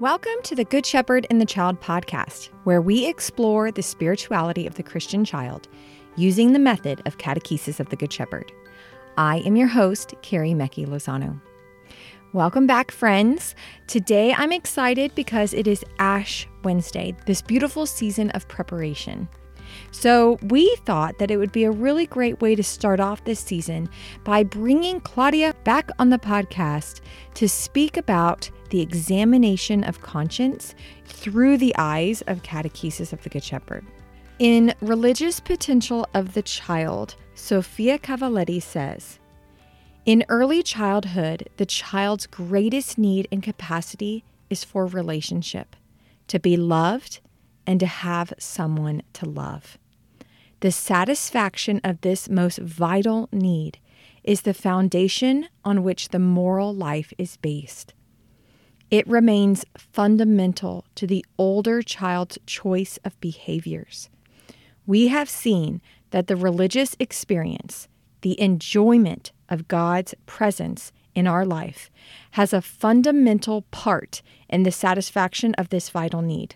Welcome to the Good Shepherd and the Child podcast, where we explore the spirituality of the Christian child using the method of catechesis of the Good Shepherd. I am your host, Carrie Mecki Lozano. Welcome back, friends. Today I'm excited because it is Ash Wednesday, this beautiful season of preparation. So, we thought that it would be a really great way to start off this season by bringing Claudia back on the podcast to speak about the examination of conscience through the eyes of Catechesis of the Good Shepherd. In Religious Potential of the Child, Sofia Cavalletti says, in early childhood, the child's greatest need and capacity is for relationship, to be loved, and to have someone to love. The satisfaction of this most vital need is the foundation on which the moral life is based. It remains fundamental to the older child's choice of behaviors. We have seen that the religious experience, the enjoyment of God's presence in our life, has a fundamental part in the satisfaction of this vital need.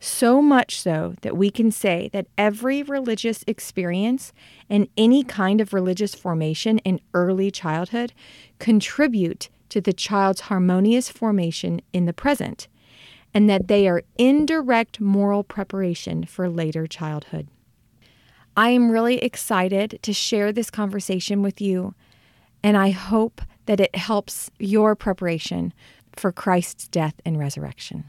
So much so that we can say that every religious experience and any kind of religious formation in early childhood contribute to the child's harmonious formation in the present, and that they are indirect moral preparation for later childhood. I am really excited to share this conversation with you, and I hope that it helps your preparation for Christ's death and resurrection.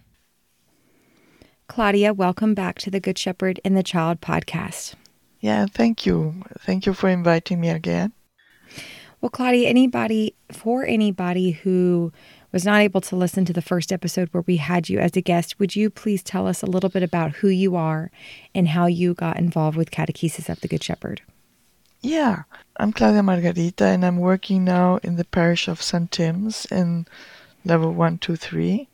Claudia, welcome back to the Good Shepherd and the Child podcast. Yeah, thank you. Thank you for inviting me again. Well, Claudia, anybody, for anybody who was not able to listen to the first episode where we had you as a guest, would you please tell us a little bit about who you are and how you got involved with Catechesis of the Good Shepherd? Yeah, I'm Claudia Margarita, and I'm working now in the parish of St. Tim's in level one, two, three.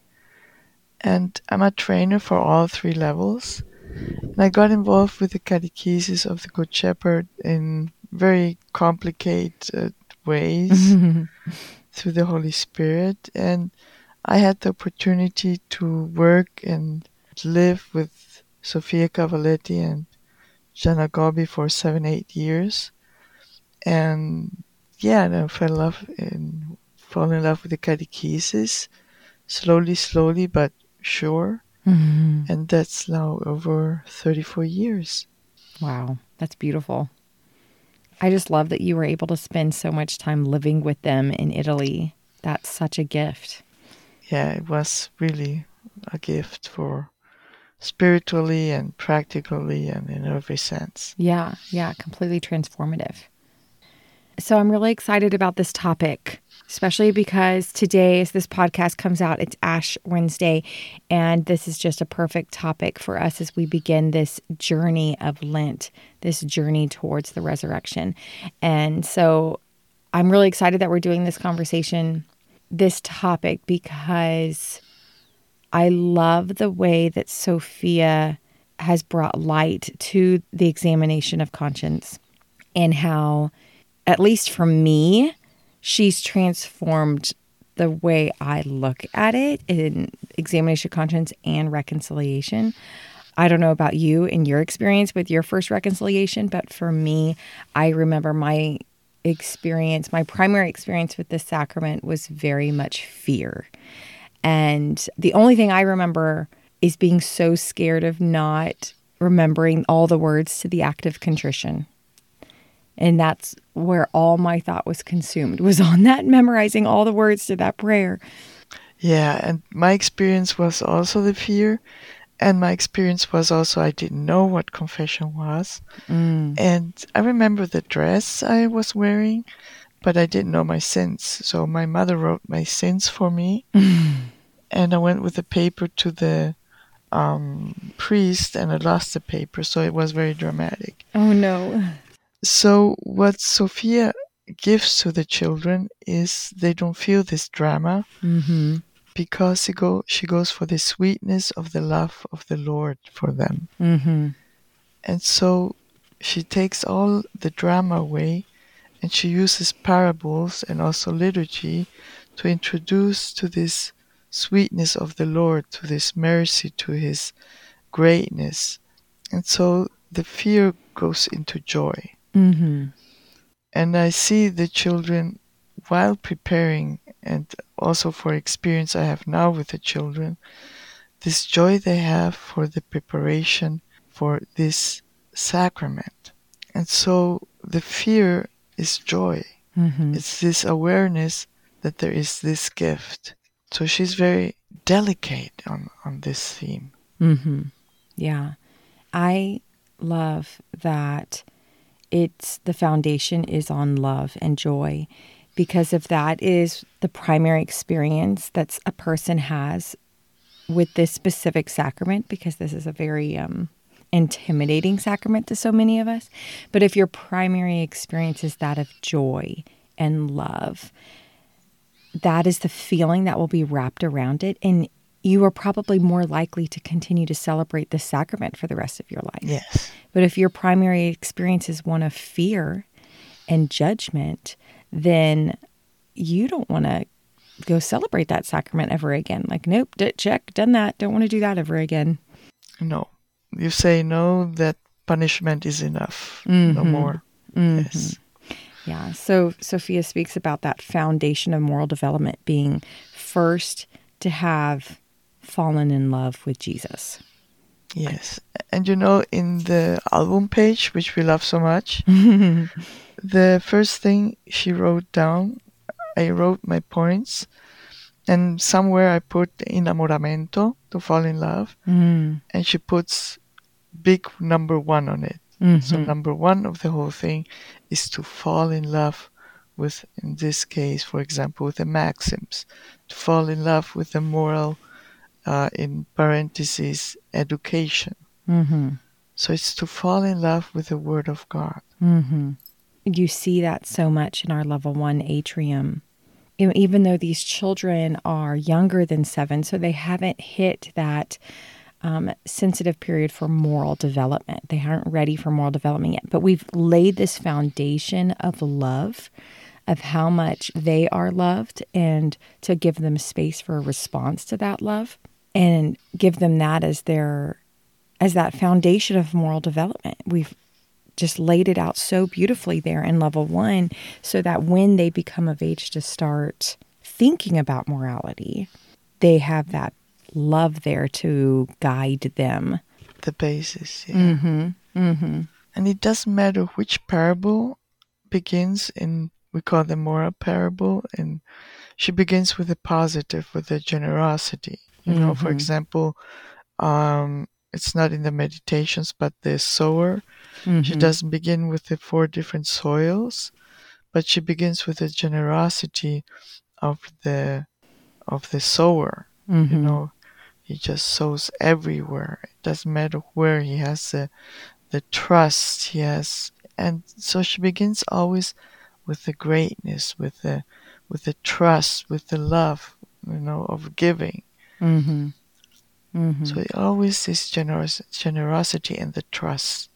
And I'm a trainer for all three levels. And I got involved with the catechesis of the Good Shepherd in very complicated uh, ways through the Holy Spirit. And I had the opportunity to work and live with Sofia Cavalletti and Gianna Gobbi for seven, eight years. And yeah, and I fell in love and fall in love with the catechesis slowly, slowly, but sure. Mm-hmm. And that's now over 34 years. Wow, that's beautiful. I just love that you were able to spend so much time living with them in Italy. That's such a gift. Yeah, it was really a gift for spiritually and practically and in every sense. Yeah, yeah, completely transformative. So I'm really excited about this topic, especially because today, as this podcast comes out, it's Ash Wednesday. And this is just a perfect topic for us as we begin this journey of Lent, this journey towards the resurrection. And so I'm really excited that we're doing this conversation, this topic, because I love the way that Sofia has brought light to the examination of conscience and how at least for me, she's transformed the way I look at it in examination of conscience and reconciliation. I don't know about you and your experience with your first reconciliation, but for me, I remember my experience, my primary experience with this sacrament was very much fear. And the only thing I remember is being so scared of not remembering all the words to the act of contrition. And that's where all my thought was consumed, was on that, memorizing all the words to that prayer. Yeah, and my experience was also the fear. And my experience was also I didn't know what confession was. Mm. And I remember the dress I was wearing, but I didn't know my sins. So my mother wrote my sins for me. and I went with the paper to the um, priest and I lost the paper. So it was very dramatic. Oh, no. So what Sofia gives to the children is they don't feel this drama Mm-hmm. because she go she goes for the sweetness of the love of the Lord for them. Mm-hmm. And so she takes all the drama away and she uses parables and also liturgy to introduce to this sweetness of the Lord, to this mercy, to his greatness. And so the fear goes into joy. Mm-hmm. And I see the children while preparing, and also for experience I have now with the children, this joy they have for the preparation for this sacrament. And so the fear is joy. Mm-hmm. It's this awareness that there is this gift. So she's very delicate on, on this theme. Mm-hmm. Yeah. I love that it's the foundation is on love and joy. Because if that is the primary experience that a person has with this specific sacrament because this is a very um, intimidating sacrament to so many of us but if your primary experience is that of joy and love that is the feeling that will be wrapped around it. And you are probably more likely to continue to celebrate the sacrament for the rest of your life Yes. but if your primary experience is one of fear and judgment, then you don't want to go celebrate that sacrament ever again. Like, nope, d- check, done that. Don't want to do that ever again. No. You say no, that punishment is enough. No mm-hmm. more. Mm-hmm. Yes. Yeah. So Sofia speaks about that foundation of moral development being first to have fallen in love with Jesus. Yes. And you know, in the album page, which we love so much, the first thing she wrote down, I wrote my points, and somewhere I put enamoramento, to fall in love, Mm. and she puts big number one on it. So number one of the whole thing is to fall in love with, in this case, for example, with the maxims, to fall in love with the moral, uh, in parentheses, education. Mm-hmm. So it's to fall in love with the Word of God. Mm-hmm. You see that so much in our level one atrium. Even though these children are younger than seven, so they haven't hit that um, sensitive period for moral development. They aren't ready for moral development yet. But we've laid this foundation of love, of how much they are loved, and to give them space for a response to that love, and give them that as their as that foundation of moral development. We've just laid it out so beautifully there in level one so that when they become of age to start thinking about morality, they have that love there to guide them. The basis. Yeah. Mm-hmm. Mm-hmm. And it doesn't matter which parable begins in, we call the moral parable, and she begins with the positive, with the generosity. You know, for Mhm. example, um, it's not in the meditations, but the sower, she Mhm. doesn't begin with the four different soils, but she begins with the generosity of the of the sower. You Mhm. know, he just sows everywhere. It doesn't matter where he has the the trust he has, and so she begins always with the greatness, with the with the trust, with the love, you know, of giving. Mm-hmm. Mm-hmm. So it always is generous generosity and the trust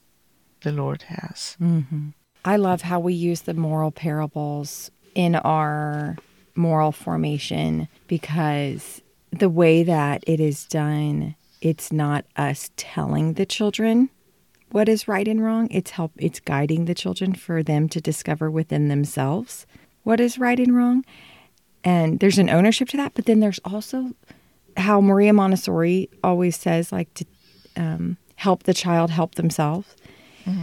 the Lord has. Mm-hmm. I love how we use the moral parables in our moral formation because the way that it is done, it's not us telling the children what is right and wrong. It's help it's guiding the children for them to discover within themselves what is right and wrong. And there's an ownership to that, but then there's also how Maria Montessori always says like to um, help the child help themselves.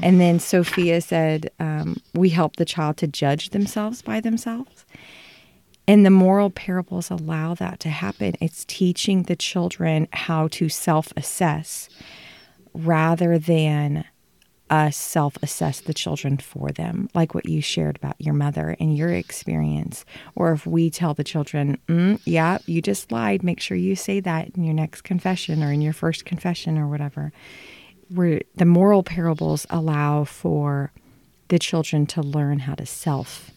And then Sofia said, um, We help the child to judge themselves by themselves. And the moral parables allow that to happen. It's teaching the children how to self assess rather than us self assess the children for them, like what you shared about your mother and your experience. Or if we tell the children, mm, Yeah, you just lied, make sure you say that in your next confession or in your first confession or whatever where the moral parables allow for the children to learn how to self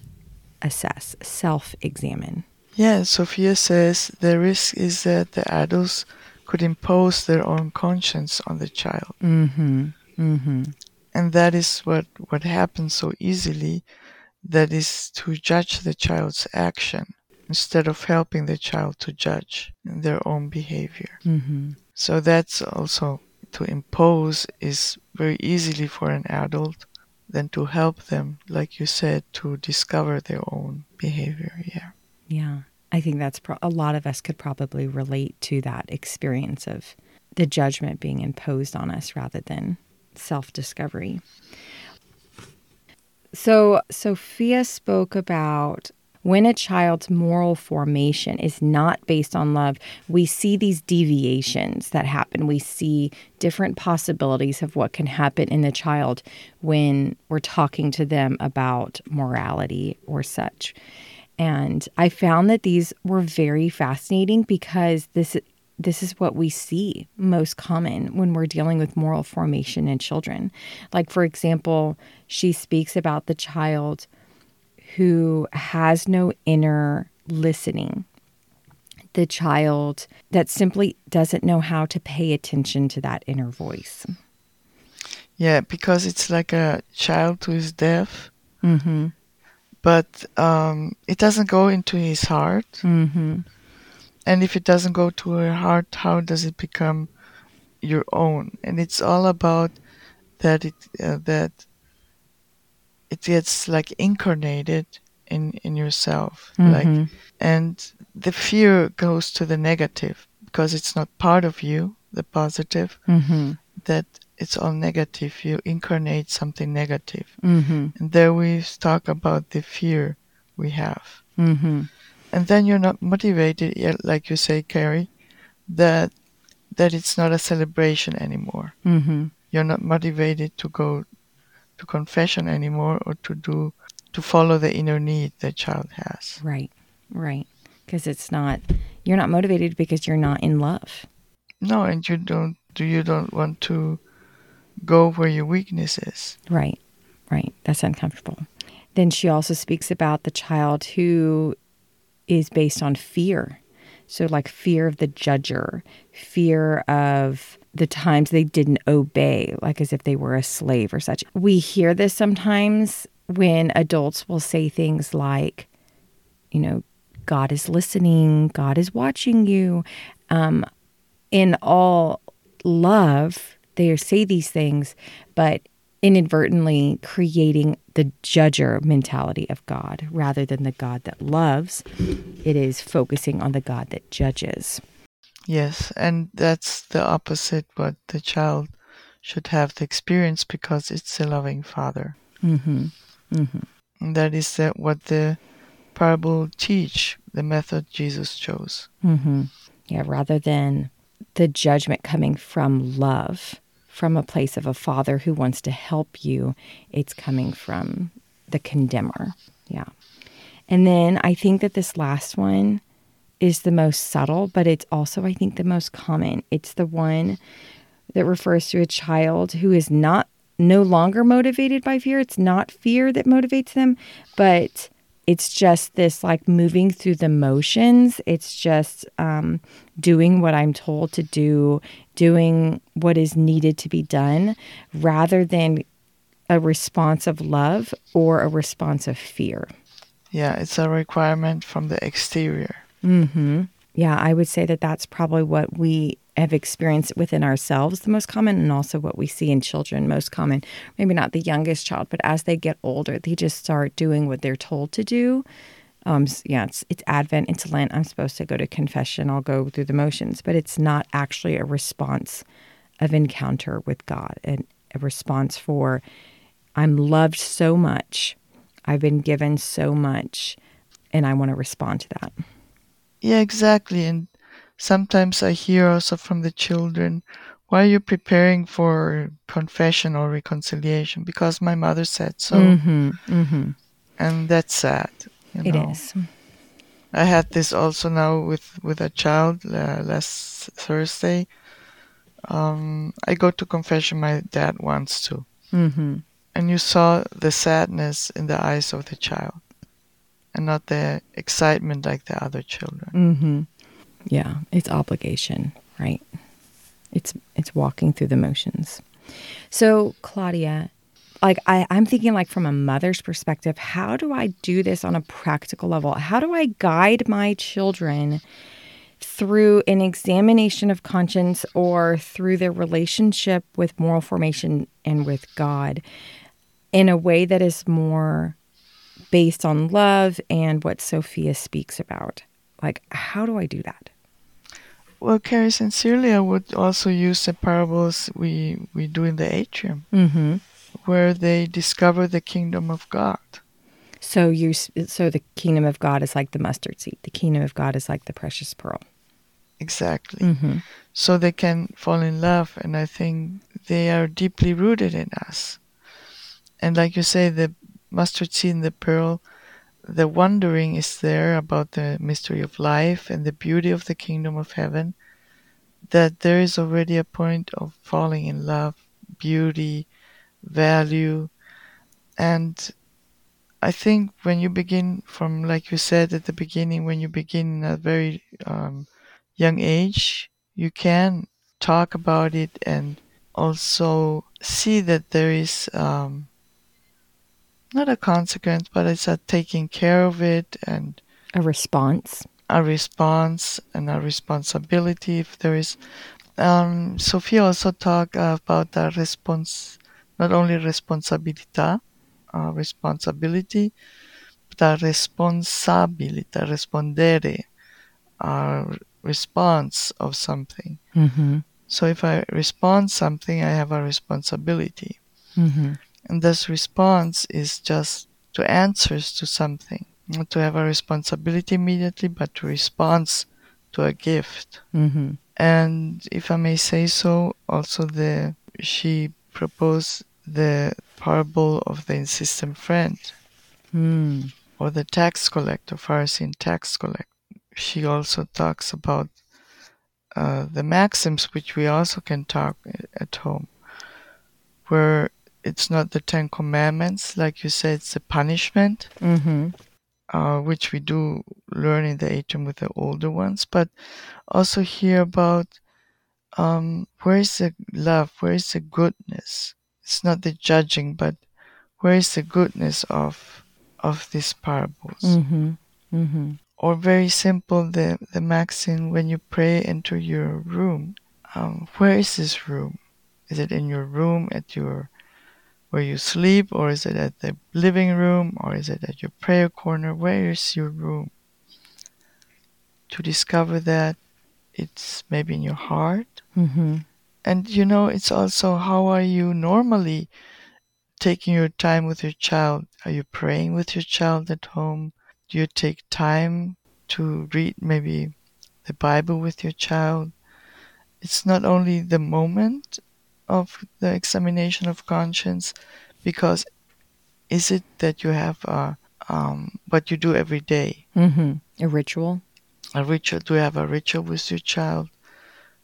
assess, self examine. Yeah, Sofia says the risk is that the adults could impose their own conscience on the child. Mm-hmm. Mm-hmm. And that is what, what happens so easily. That is to judge the child's action. instead of helping the child to judge their own behavior. Mm-hmm. So that's also to impose is very easily for an adult than to help them, like you said, to discover their own behavior. Yeah. Yeah. I think that's pro- a lot of us could probably relate to that experience of the judgment being imposed on us rather than self discovery. So, Sofia spoke about when a child's moral formation is not based on love, we see these deviations that happen. We see different possibilities of what can happen in the child when we're talking to them about morality or such. And I found that these were very fascinating because this this is what we see most common when we're dealing with moral formation in children. Like for example, she speaks about the child who has no inner listening. The child that simply doesn't know how to pay attention to that inner voice. Yeah, because it's like a child who is deaf, Mm-hmm. but um, it doesn't go into his heart. Mm-hmm. And if it doesn't go to her heart, how does it become your own? And it's all about that it uh, that it gets like incarnated in in yourself, like Mhm. and the fear goes to the negative because it's not part of you, the positive. Mm-hmm. That it's all negative. You incarnate something negative, Mm-hmm. and there we talk about the fear we have Mm-hmm. And then you're not motivated yet like you say carrie that that it's not a celebration anymore Mm-hmm. you're not motivated to go to confession anymore or to do to follow the inner need the child has Right. Right. Because it's not you're not motivated because you're not in love. no and you don't do you don't want to go where your weakness is Right. Right. That's uncomfortable. Then she also speaks about the child who is based on fear. So, like fear of the judger, fear of the times they didn't obey, like as if they were a slave or such. We hear this sometimes when adults will say things like, you know, God is listening, God is watching you. Um, in all love, they say these things, but inadvertently creating the judger mentality of God rather than the God that loves. It is focusing on the God that judges. yes and that's the opposite what the child should have the experience because it's a loving father Mm-hmm. Mm-hmm. And that is what the parable teach, the method Jesus chose. Mm-hmm. Yeah, rather than the judgment coming from love, from a place of a father who wants to help you, it's coming from the condemner. Yeah. And then I think that this last one is the most subtle, but it's also, I think, the most common. It's the one that refers to a child who is not no longer motivated by fear. It's not fear that motivates them, but it's just this like moving through the motions. It's just um, doing what I'm told to do, doing what is needed to be done, rather than a response of love or a response of fear. Yeah, it's a requirement from the exterior. Mm-hmm. Yeah, I would say that that's probably what we have experienced within ourselves the most common, and also what we see in children most common. Maybe not the youngest child, but as they get older, they just start doing what they're told to do. Um, yeah, it's it's Advent, it's Lent. I'm supposed to go to confession. I'll go through the motions, but it's not actually a response of encounter with God, and a response for I'm loved so much, I've been given so much, and I want to respond to that. Yeah, exactly. And sometimes I hear also from the children, why are you preparing for confession or reconciliation? Because my mother said so. Mm-hmm. Mm-hmm. And that's sad. You know? is. I had this also now with, with a child uh, last Thursday. Um, I go to confession, my dad wants to. Mm-hmm. and you saw the sadness in the eyes of the child and not the excitement like the other children Mm-hmm. Yeah, it's obligation, right? It's it's walking through the motions. So, Claudia, like I, I'm thinking like from a mother's perspective, how do I do this on a practical level? How do I guide my children through an examination of conscience or through their relationship with moral formation and with God in a way that is more based on love and what Sofia speaks about? Like, how do I do that? Well, Carrie, sincerely, I would also use the parables we, we do in the atrium, Mm-hmm. Where they discover the kingdom of God. So you, so the kingdom of God is like the mustard seed. The kingdom of God is like the precious pearl. Exactly. Mm-hmm. So they can fall in love, and I think they are deeply rooted in us. And like you say, the mustard seed and the pearl, the wondering is there about the mystery of life and the beauty of the kingdom of heaven, that there is already a point of falling in love, beauty, value. And I think when you begin from, like you said at the beginning, when you begin at a very um, young age, you can talk about it and also see that there is um, not a consequence, but it's a taking care of it and A response. a response and a responsibility if there is. Um, Sofia also talked about the response, not only responsabilità, uh, responsibility, but responsabilità, respondere, uh, response of something. Mm-hmm. So if I respond something, I have a responsibility. Mm-hmm. And this response is just to answers to something. Not to have a responsibility immediately, but to respond to a gift. Mm-hmm. And if I may say so, also the she proposed the parable of the insistent friend Mm. or the tax collector, Pharisee and tax collector. She also talks about uh, the maxims, which we also can talk at home, where it's not the Ten Commandments, like you said, it's the punishment, Mm-hmm. uh, which we do learn in the atrium with the older ones, but also hear about um, where is the love, where is the goodness. It's not the judging, but where is the goodness of of these parables? Mm-hmm. Mm-hmm. or very simple the the maxim when you pray enter your room um, where is this room is it in your room at your where you sleep or is it at the living room or is it at your prayer corner where is your room to discover that it's maybe in your heart Mm-hmm. and you know it's also how are you normally taking your time with your child are you praying with your child at home do you take time to read maybe the bible with your child it's not only the moment of the examination of conscience because is it that you have a um, what you do every day Mm-hmm. A ritual. A ritual do you have a ritual with your child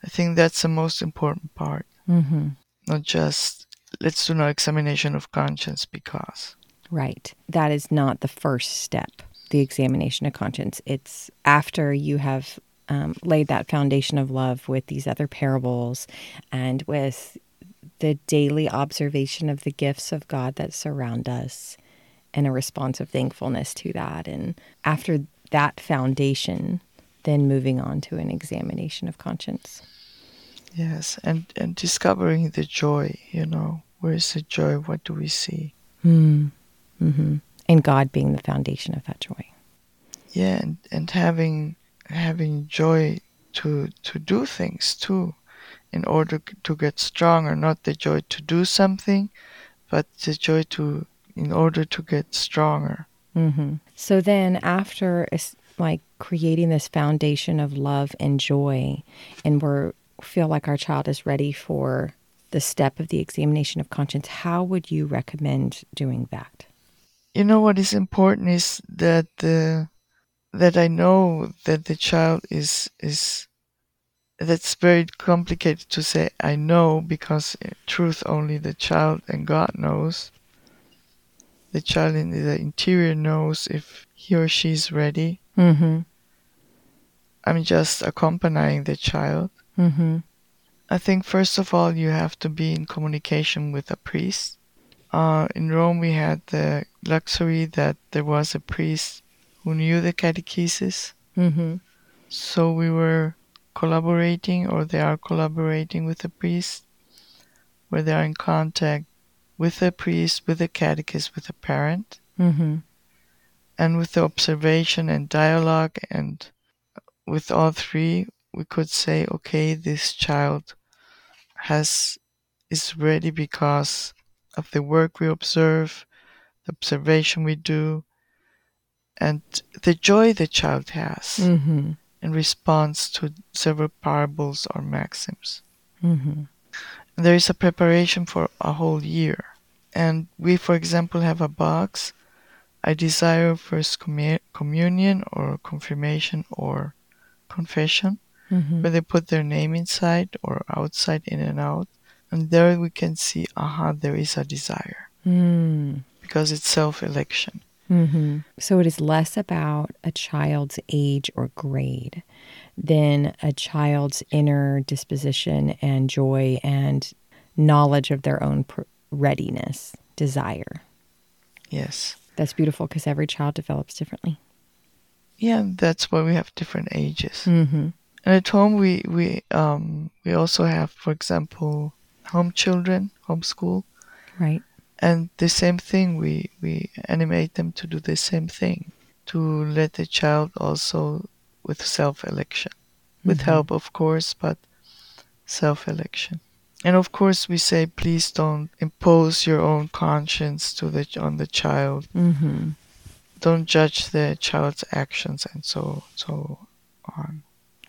i think that's the most important part Mm-hmm. not just let's do no examination of conscience because Right. That is not the first step, the examination of conscience. It's after you have um, laid that foundation of love with these other parables and with the daily observation of the gifts of God that surround us and a response of thankfulness to that. And after that foundation, then moving on to an examination of conscience. yes and and discovering the joy you know where is the joy what do we see Mm. hmm And God being the foundation of that joy. yeah and, and having having joy to to do things too in order to get stronger not the joy to do something but the joy to in order to get stronger hmm So then, after like creating this foundation of love and joy, and we're feel like our child is ready for the step of the examination of conscience, how would you recommend doing that? you know what is important is that the that I know that the child is is that's very complicated to say I know because uh, truth only the child and God knows. The child in the interior knows if he or she is ready. Mm-hmm. I'm just accompanying the child. Mm-hmm. I think first of all you have to be in communication with a priest uh, in Rome, we had the luxury that there was a priest who knew the catechesis. Mm-hmm. So we were collaborating, or they are collaborating with the priest, where they are in contact with the priest, with the catechist, with the parent, Mm-hmm. And with the observation and dialogue. And with all three, we could say, okay, this child has is ready because of the work we observe, the observation we do, and the joy the child has Mm-hmm. in response to several parables or maxims. Mm-hmm. There is a preparation for a whole year. And we, for example, have a box. I desire first commu- communion or confirmation or confession, Mm-hmm. where they put their name inside or outside, in and out. And there we can see, aha, there is a desire Mm. because it's self election. Mm-hmm. So it is less about a child's age or grade than a child's inner disposition and joy and knowledge of their own pr- readiness, desire. Yes. That's beautiful because every child develops differently. Yeah, that's why we have different ages. Mm-hmm. And at home, we we um we also have, for example, home children, homeschool, Right. and the same thing. We we animate them to do the same thing, to let the child also with self-election, with Mhm. help, of course, but self-election. And of course, we say, please don't impose your own conscience to the on the child. Mm-hmm. Don't judge the child's actions, and so so on.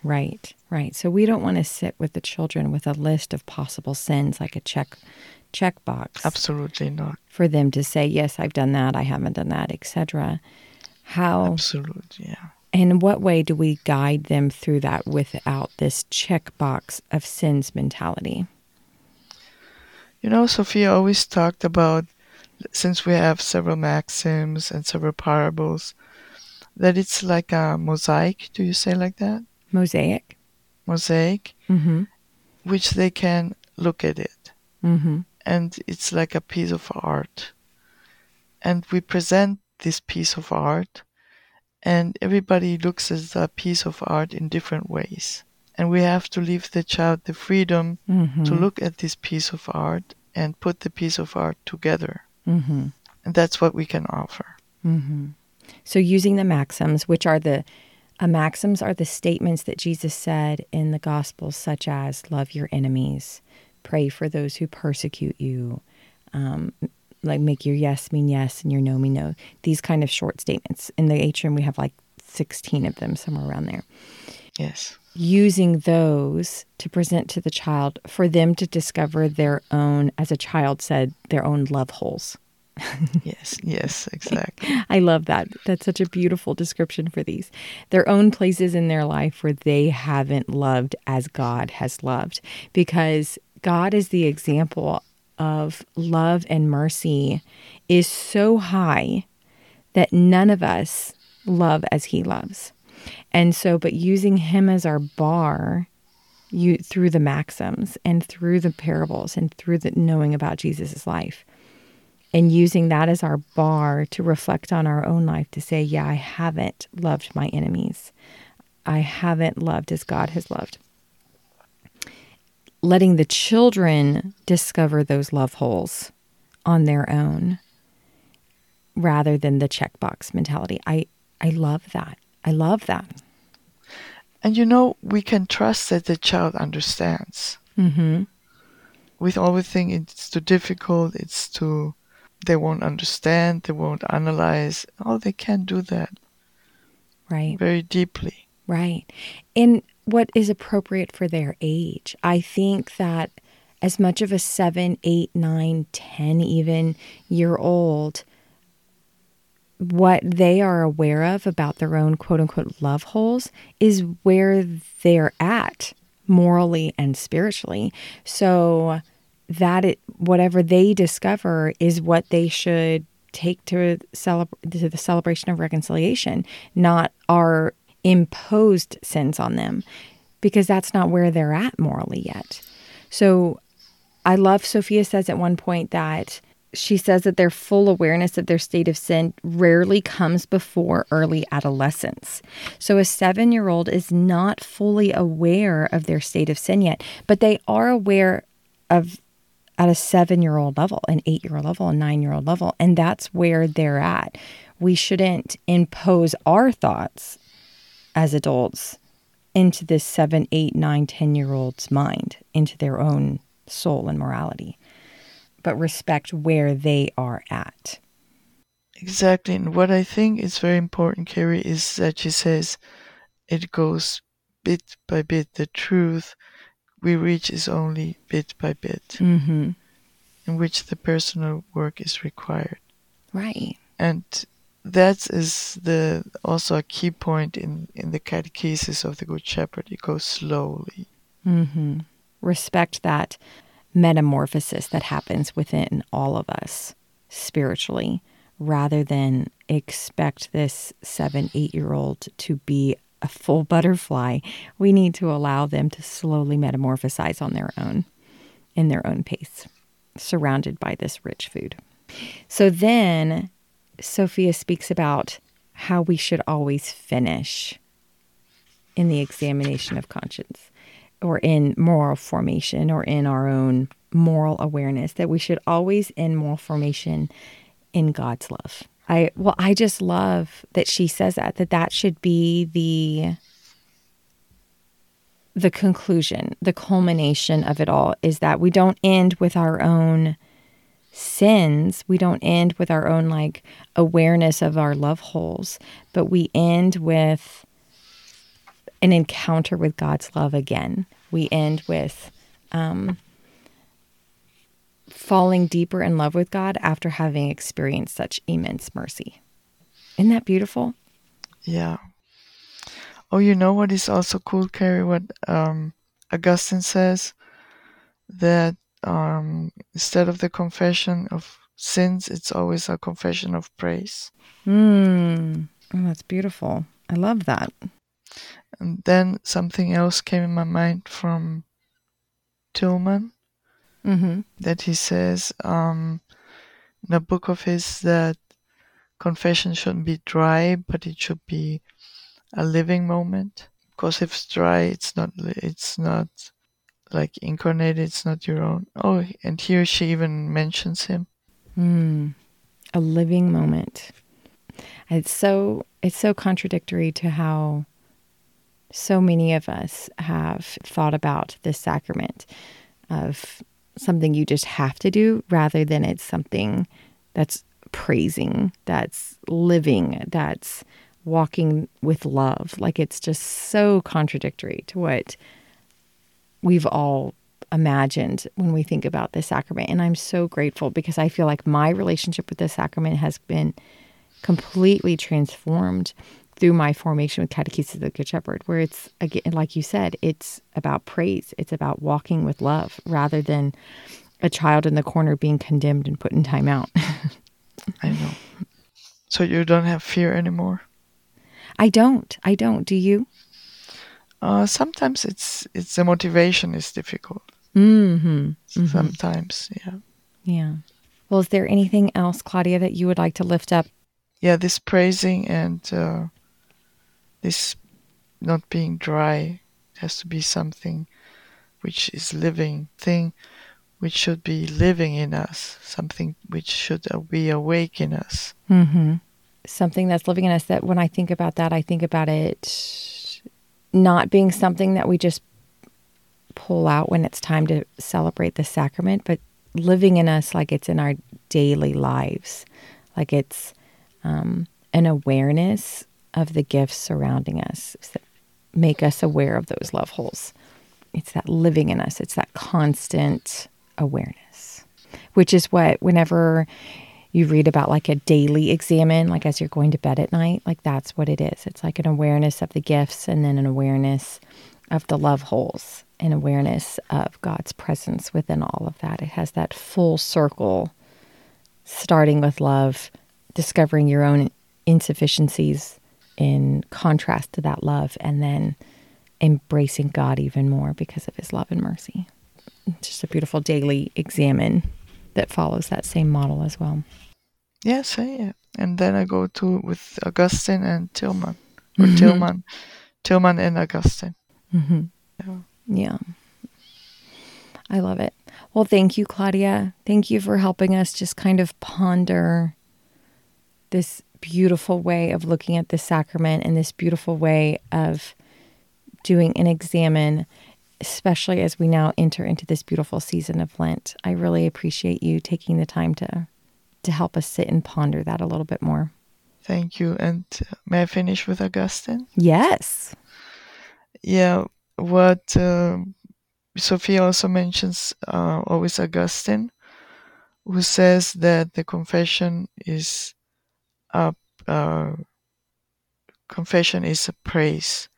Right. Right. So we don't want to sit with the children with a list of possible sins like a check check box. Absolutely not. for them to say yes i've done that i haven't done that etc how Absolutely, yeah. and in what way do we guide them through that without this checkbox of sins mentality You know, Sofia always talked about, since we have several maxims and several parables, that it's like a mosaic. Do you say like that? mosaic Mosaic, mm-hmm which they can look at it. mm-hmm And it's like a piece of art. And we present this piece of art, and everybody looks at that piece of art in different ways. And we have to leave the child the freedom mm-hmm to look at this piece of art and put the piece of art together. mm-hmm And that's what we can offer. mm-hmm so using the maxims which are the uh, maxims are the statements that jesus said in the gospels such as love your enemies pray for those who persecute you um, like make your yes mean yes and your no mean no. These kind of short statements. In the atrium, we have like 16 of them, somewhere around there. Yes. Using those to present to the child for them to discover their own, as a child said, their own love holes. Yes. Yes. Exactly. I love that. That's such a beautiful description for these. Their own places in their life where they haven't loved as God has loved. Because God is the example of love and mercy is so high that none of us love as he loves. And so, but using him as our bar you through the maxims and through the parables and through the knowing about Jesus' life and using that as our bar to reflect on our own life to say, yeah, I haven't loved my enemies. I haven't loved as God has loved. Letting the children discover those love holes on their own rather than the checkbox mentality. I, I love that. I love that. And you know, we can trust that the child understands. Mm-hmm. With all we think it's too difficult, it's too, they won't understand, they won't analyze. Oh, they can't do that Right. very deeply. Right. And what is appropriate for their age. I think that as much of a seven, eight, nine, ten, even year old, what they are aware of about their own quote unquote love holes is where they're at morally and spiritually. So that it, whatever they discover is what they should take to, celebr- to the celebration of reconciliation, not our imposed sins on them, because that's not where they're at morally yet. So I love Sofia says at one point that she says that their full awareness of their state of sin rarely comes before early adolescence. So a seven year old is not fully aware of their state of sin yet, but they are aware of at a seven year old level, an eight year old level, a nine year old level. And that's where they're at. We shouldn't impose our thoughts as adults into this seven, eight, nine, ten year old's mind, into their own soul and morality but respect where they are at. Exactly. And what I think is very important, Carrie, is that she says it goes bit by bit. The truth we reach is only bit by bit, mm-hmm. in which the personal work is required. Right. And that is the also a key point in, in the catechesis of the Good Shepherd. It goes slowly. Mm-hmm. Respect that metamorphosis that happens within all of us spiritually rather than expect this seven, eight year old to be a full butterfly. We need to allow them to slowly metamorphosize on their own, in their own pace, surrounded by this rich food. So then Sofia speaks about how we should always finish in the examination of conscience or in moral formation or in our own moral awareness that we should always end moral formation in God's love. I well I just love that she says that that that should be the the conclusion, the culmination of it all is that we don't end with our own sins. We don't end with our own like awareness of our love holes, but we end with an encounter with God's love again. We end with um, falling deeper in love with God after having experienced such immense mercy. Isn't that beautiful? Yeah. Oh, you know what is also cool, Carrie? What um, Augustine says that um, instead of the confession of sins, it's always a confession of praise. Mm. Oh, that's beautiful. I love that. And then something else came in my mind from Tillman mm-hmm. that he says um, in a book of his that confession shouldn't be dry, but it should be a living moment. Because if it's dry, it's not. It's not like incarnated. It's not your own. Oh, and here she even mentions him. Mm, a living moment. It's so. It's so contradictory to how so many of us have thought about this sacrament of something you just have to do rather than it's something that's praising, that's living, that's walking with love. Like it's just so contradictory to what we've all imagined when we think about this sacrament. And I'm so grateful because I feel like my relationship with this sacrament has been completely transformed through my formation with Catechesis of the Good Shepherd, where it's again, like you said, it's about praise. It's about walking with love rather than a child in the corner being condemned and put in timeout. I know. So you don't have fear anymore? I don't. I don't. Do you? Uh, sometimes it's it's the motivation is difficult. Mm-hmm. mm-hmm. Sometimes, yeah. Yeah. Well, is there anything else, Claudia, that you would like to lift up? Yeah, this praising and uh, this not being dry has to be something which is living thing which should be living in us something which should be awake in us mm-hmm. something that's living in us that when i think about that i think about it not being something that we just pull out when it's time to celebrate the sacrament but living in us like it's in our daily lives like it's um, an awareness of the gifts surrounding us that make us aware of those love holes. It's that living in us, it's that constant awareness, which is what, whenever you read about like a daily examen, like as you're going to bed at night, like that's what it is. It's like an awareness of the gifts and then an awareness of the love holes, and awareness of God's presence within all of that. It has that full circle, starting with love, discovering your own insufficiencies in contrast to that love and then embracing God even more because of his love and mercy. Just a beautiful daily examen. that follows that same model as well. Yes, I yeah. And then I go to with Augustine and Tillman, or mm-hmm. Tillman, Tillman and Augustine. Mm-hmm. Yeah. yeah. I love it. Well, thank you, Claudia. Thank you for helping us just kind of ponder this beautiful way of looking at the sacrament and this beautiful way of doing an examen, especially as we now enter into this beautiful season of Lent. I really appreciate you taking the time to to help us sit and ponder that a little bit more. Thank you. And may I finish with Augustine? Yes. Yeah, what uh, Sofia also mentions uh, always Augustine, who says that the confession is a uh, confession is a praise.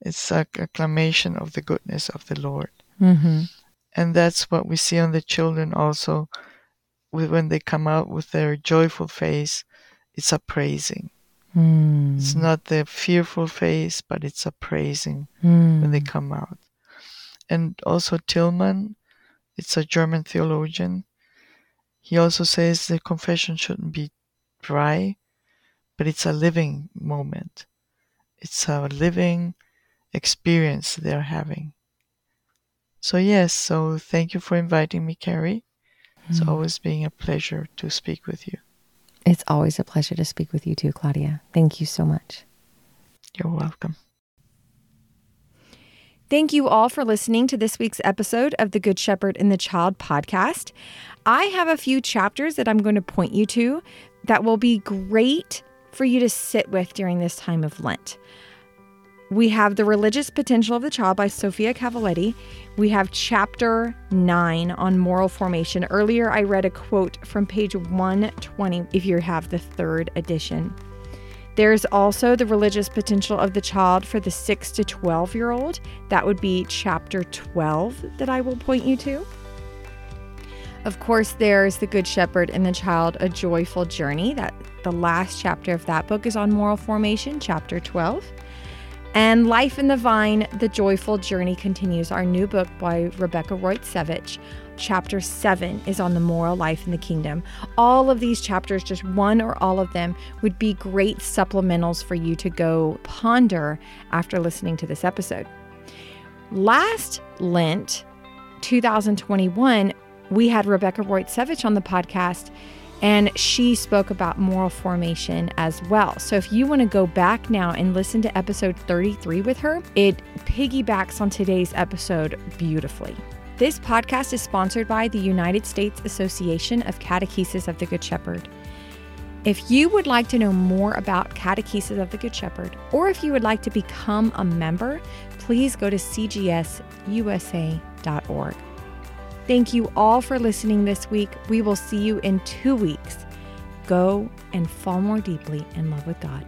It's a acclamation of the goodness of the Lord. Mm-hmm. And that's what we see on the children also when they come out with their joyful face. It's a praising. Mm. It's not the fearful face, but it's a praising mm. when they come out. And also Tilmann, it's a German theologian. He also says the confession shouldn't be dry, but it's a living moment. It's a living experience they're having. So, yes, so thank you for inviting me, Carrie. It's mm. always been a pleasure to speak with you. It's always a pleasure to speak with you too, Claudia. Thank you so much. You're welcome. Thank you all for listening to this week's episode of the Good Shepherd and the Child podcast. I have a few chapters that I'm going to point you to that will be great for you to sit with during this time of Lent. We have The Religious Potential of the Child by Sofia Cavalletti. We have chapter 9 on moral formation. Earlier, I read a quote from page 120 if you have the third edition. There's also The Religious Potential of the Child for the 6 to 12 year old. That would be chapter 12 that I will point you to. Of course, there's The Good Shepherd and the Child, A Joyful Journey. That the last chapter of that book is on moral formation, chapter 12. And Life in the Vine, The Joyful Journey continues. Our new book by Rebecca Reuter-Savage. Chapter 7 is on the moral life in the kingdom. All of these chapters, just one or all of them, would be great supplementals for you to go ponder after listening to this episode. Last Lent, 2021, we had Rebecca Reuter-Savage on the podcast, and she spoke about moral formation as well. So if you want to go back now and listen to episode 33 with her, it piggybacks on today's episode beautifully. This podcast is sponsored by the United States Association of Catechesis of the Good Shepherd. If you would like to know more about Catechesis of the Good Shepherd, or if you would like to become a member, please go to cgsusa.org. Thank you all for listening this week. We will see you in two weeks. Go and fall more deeply in love with God.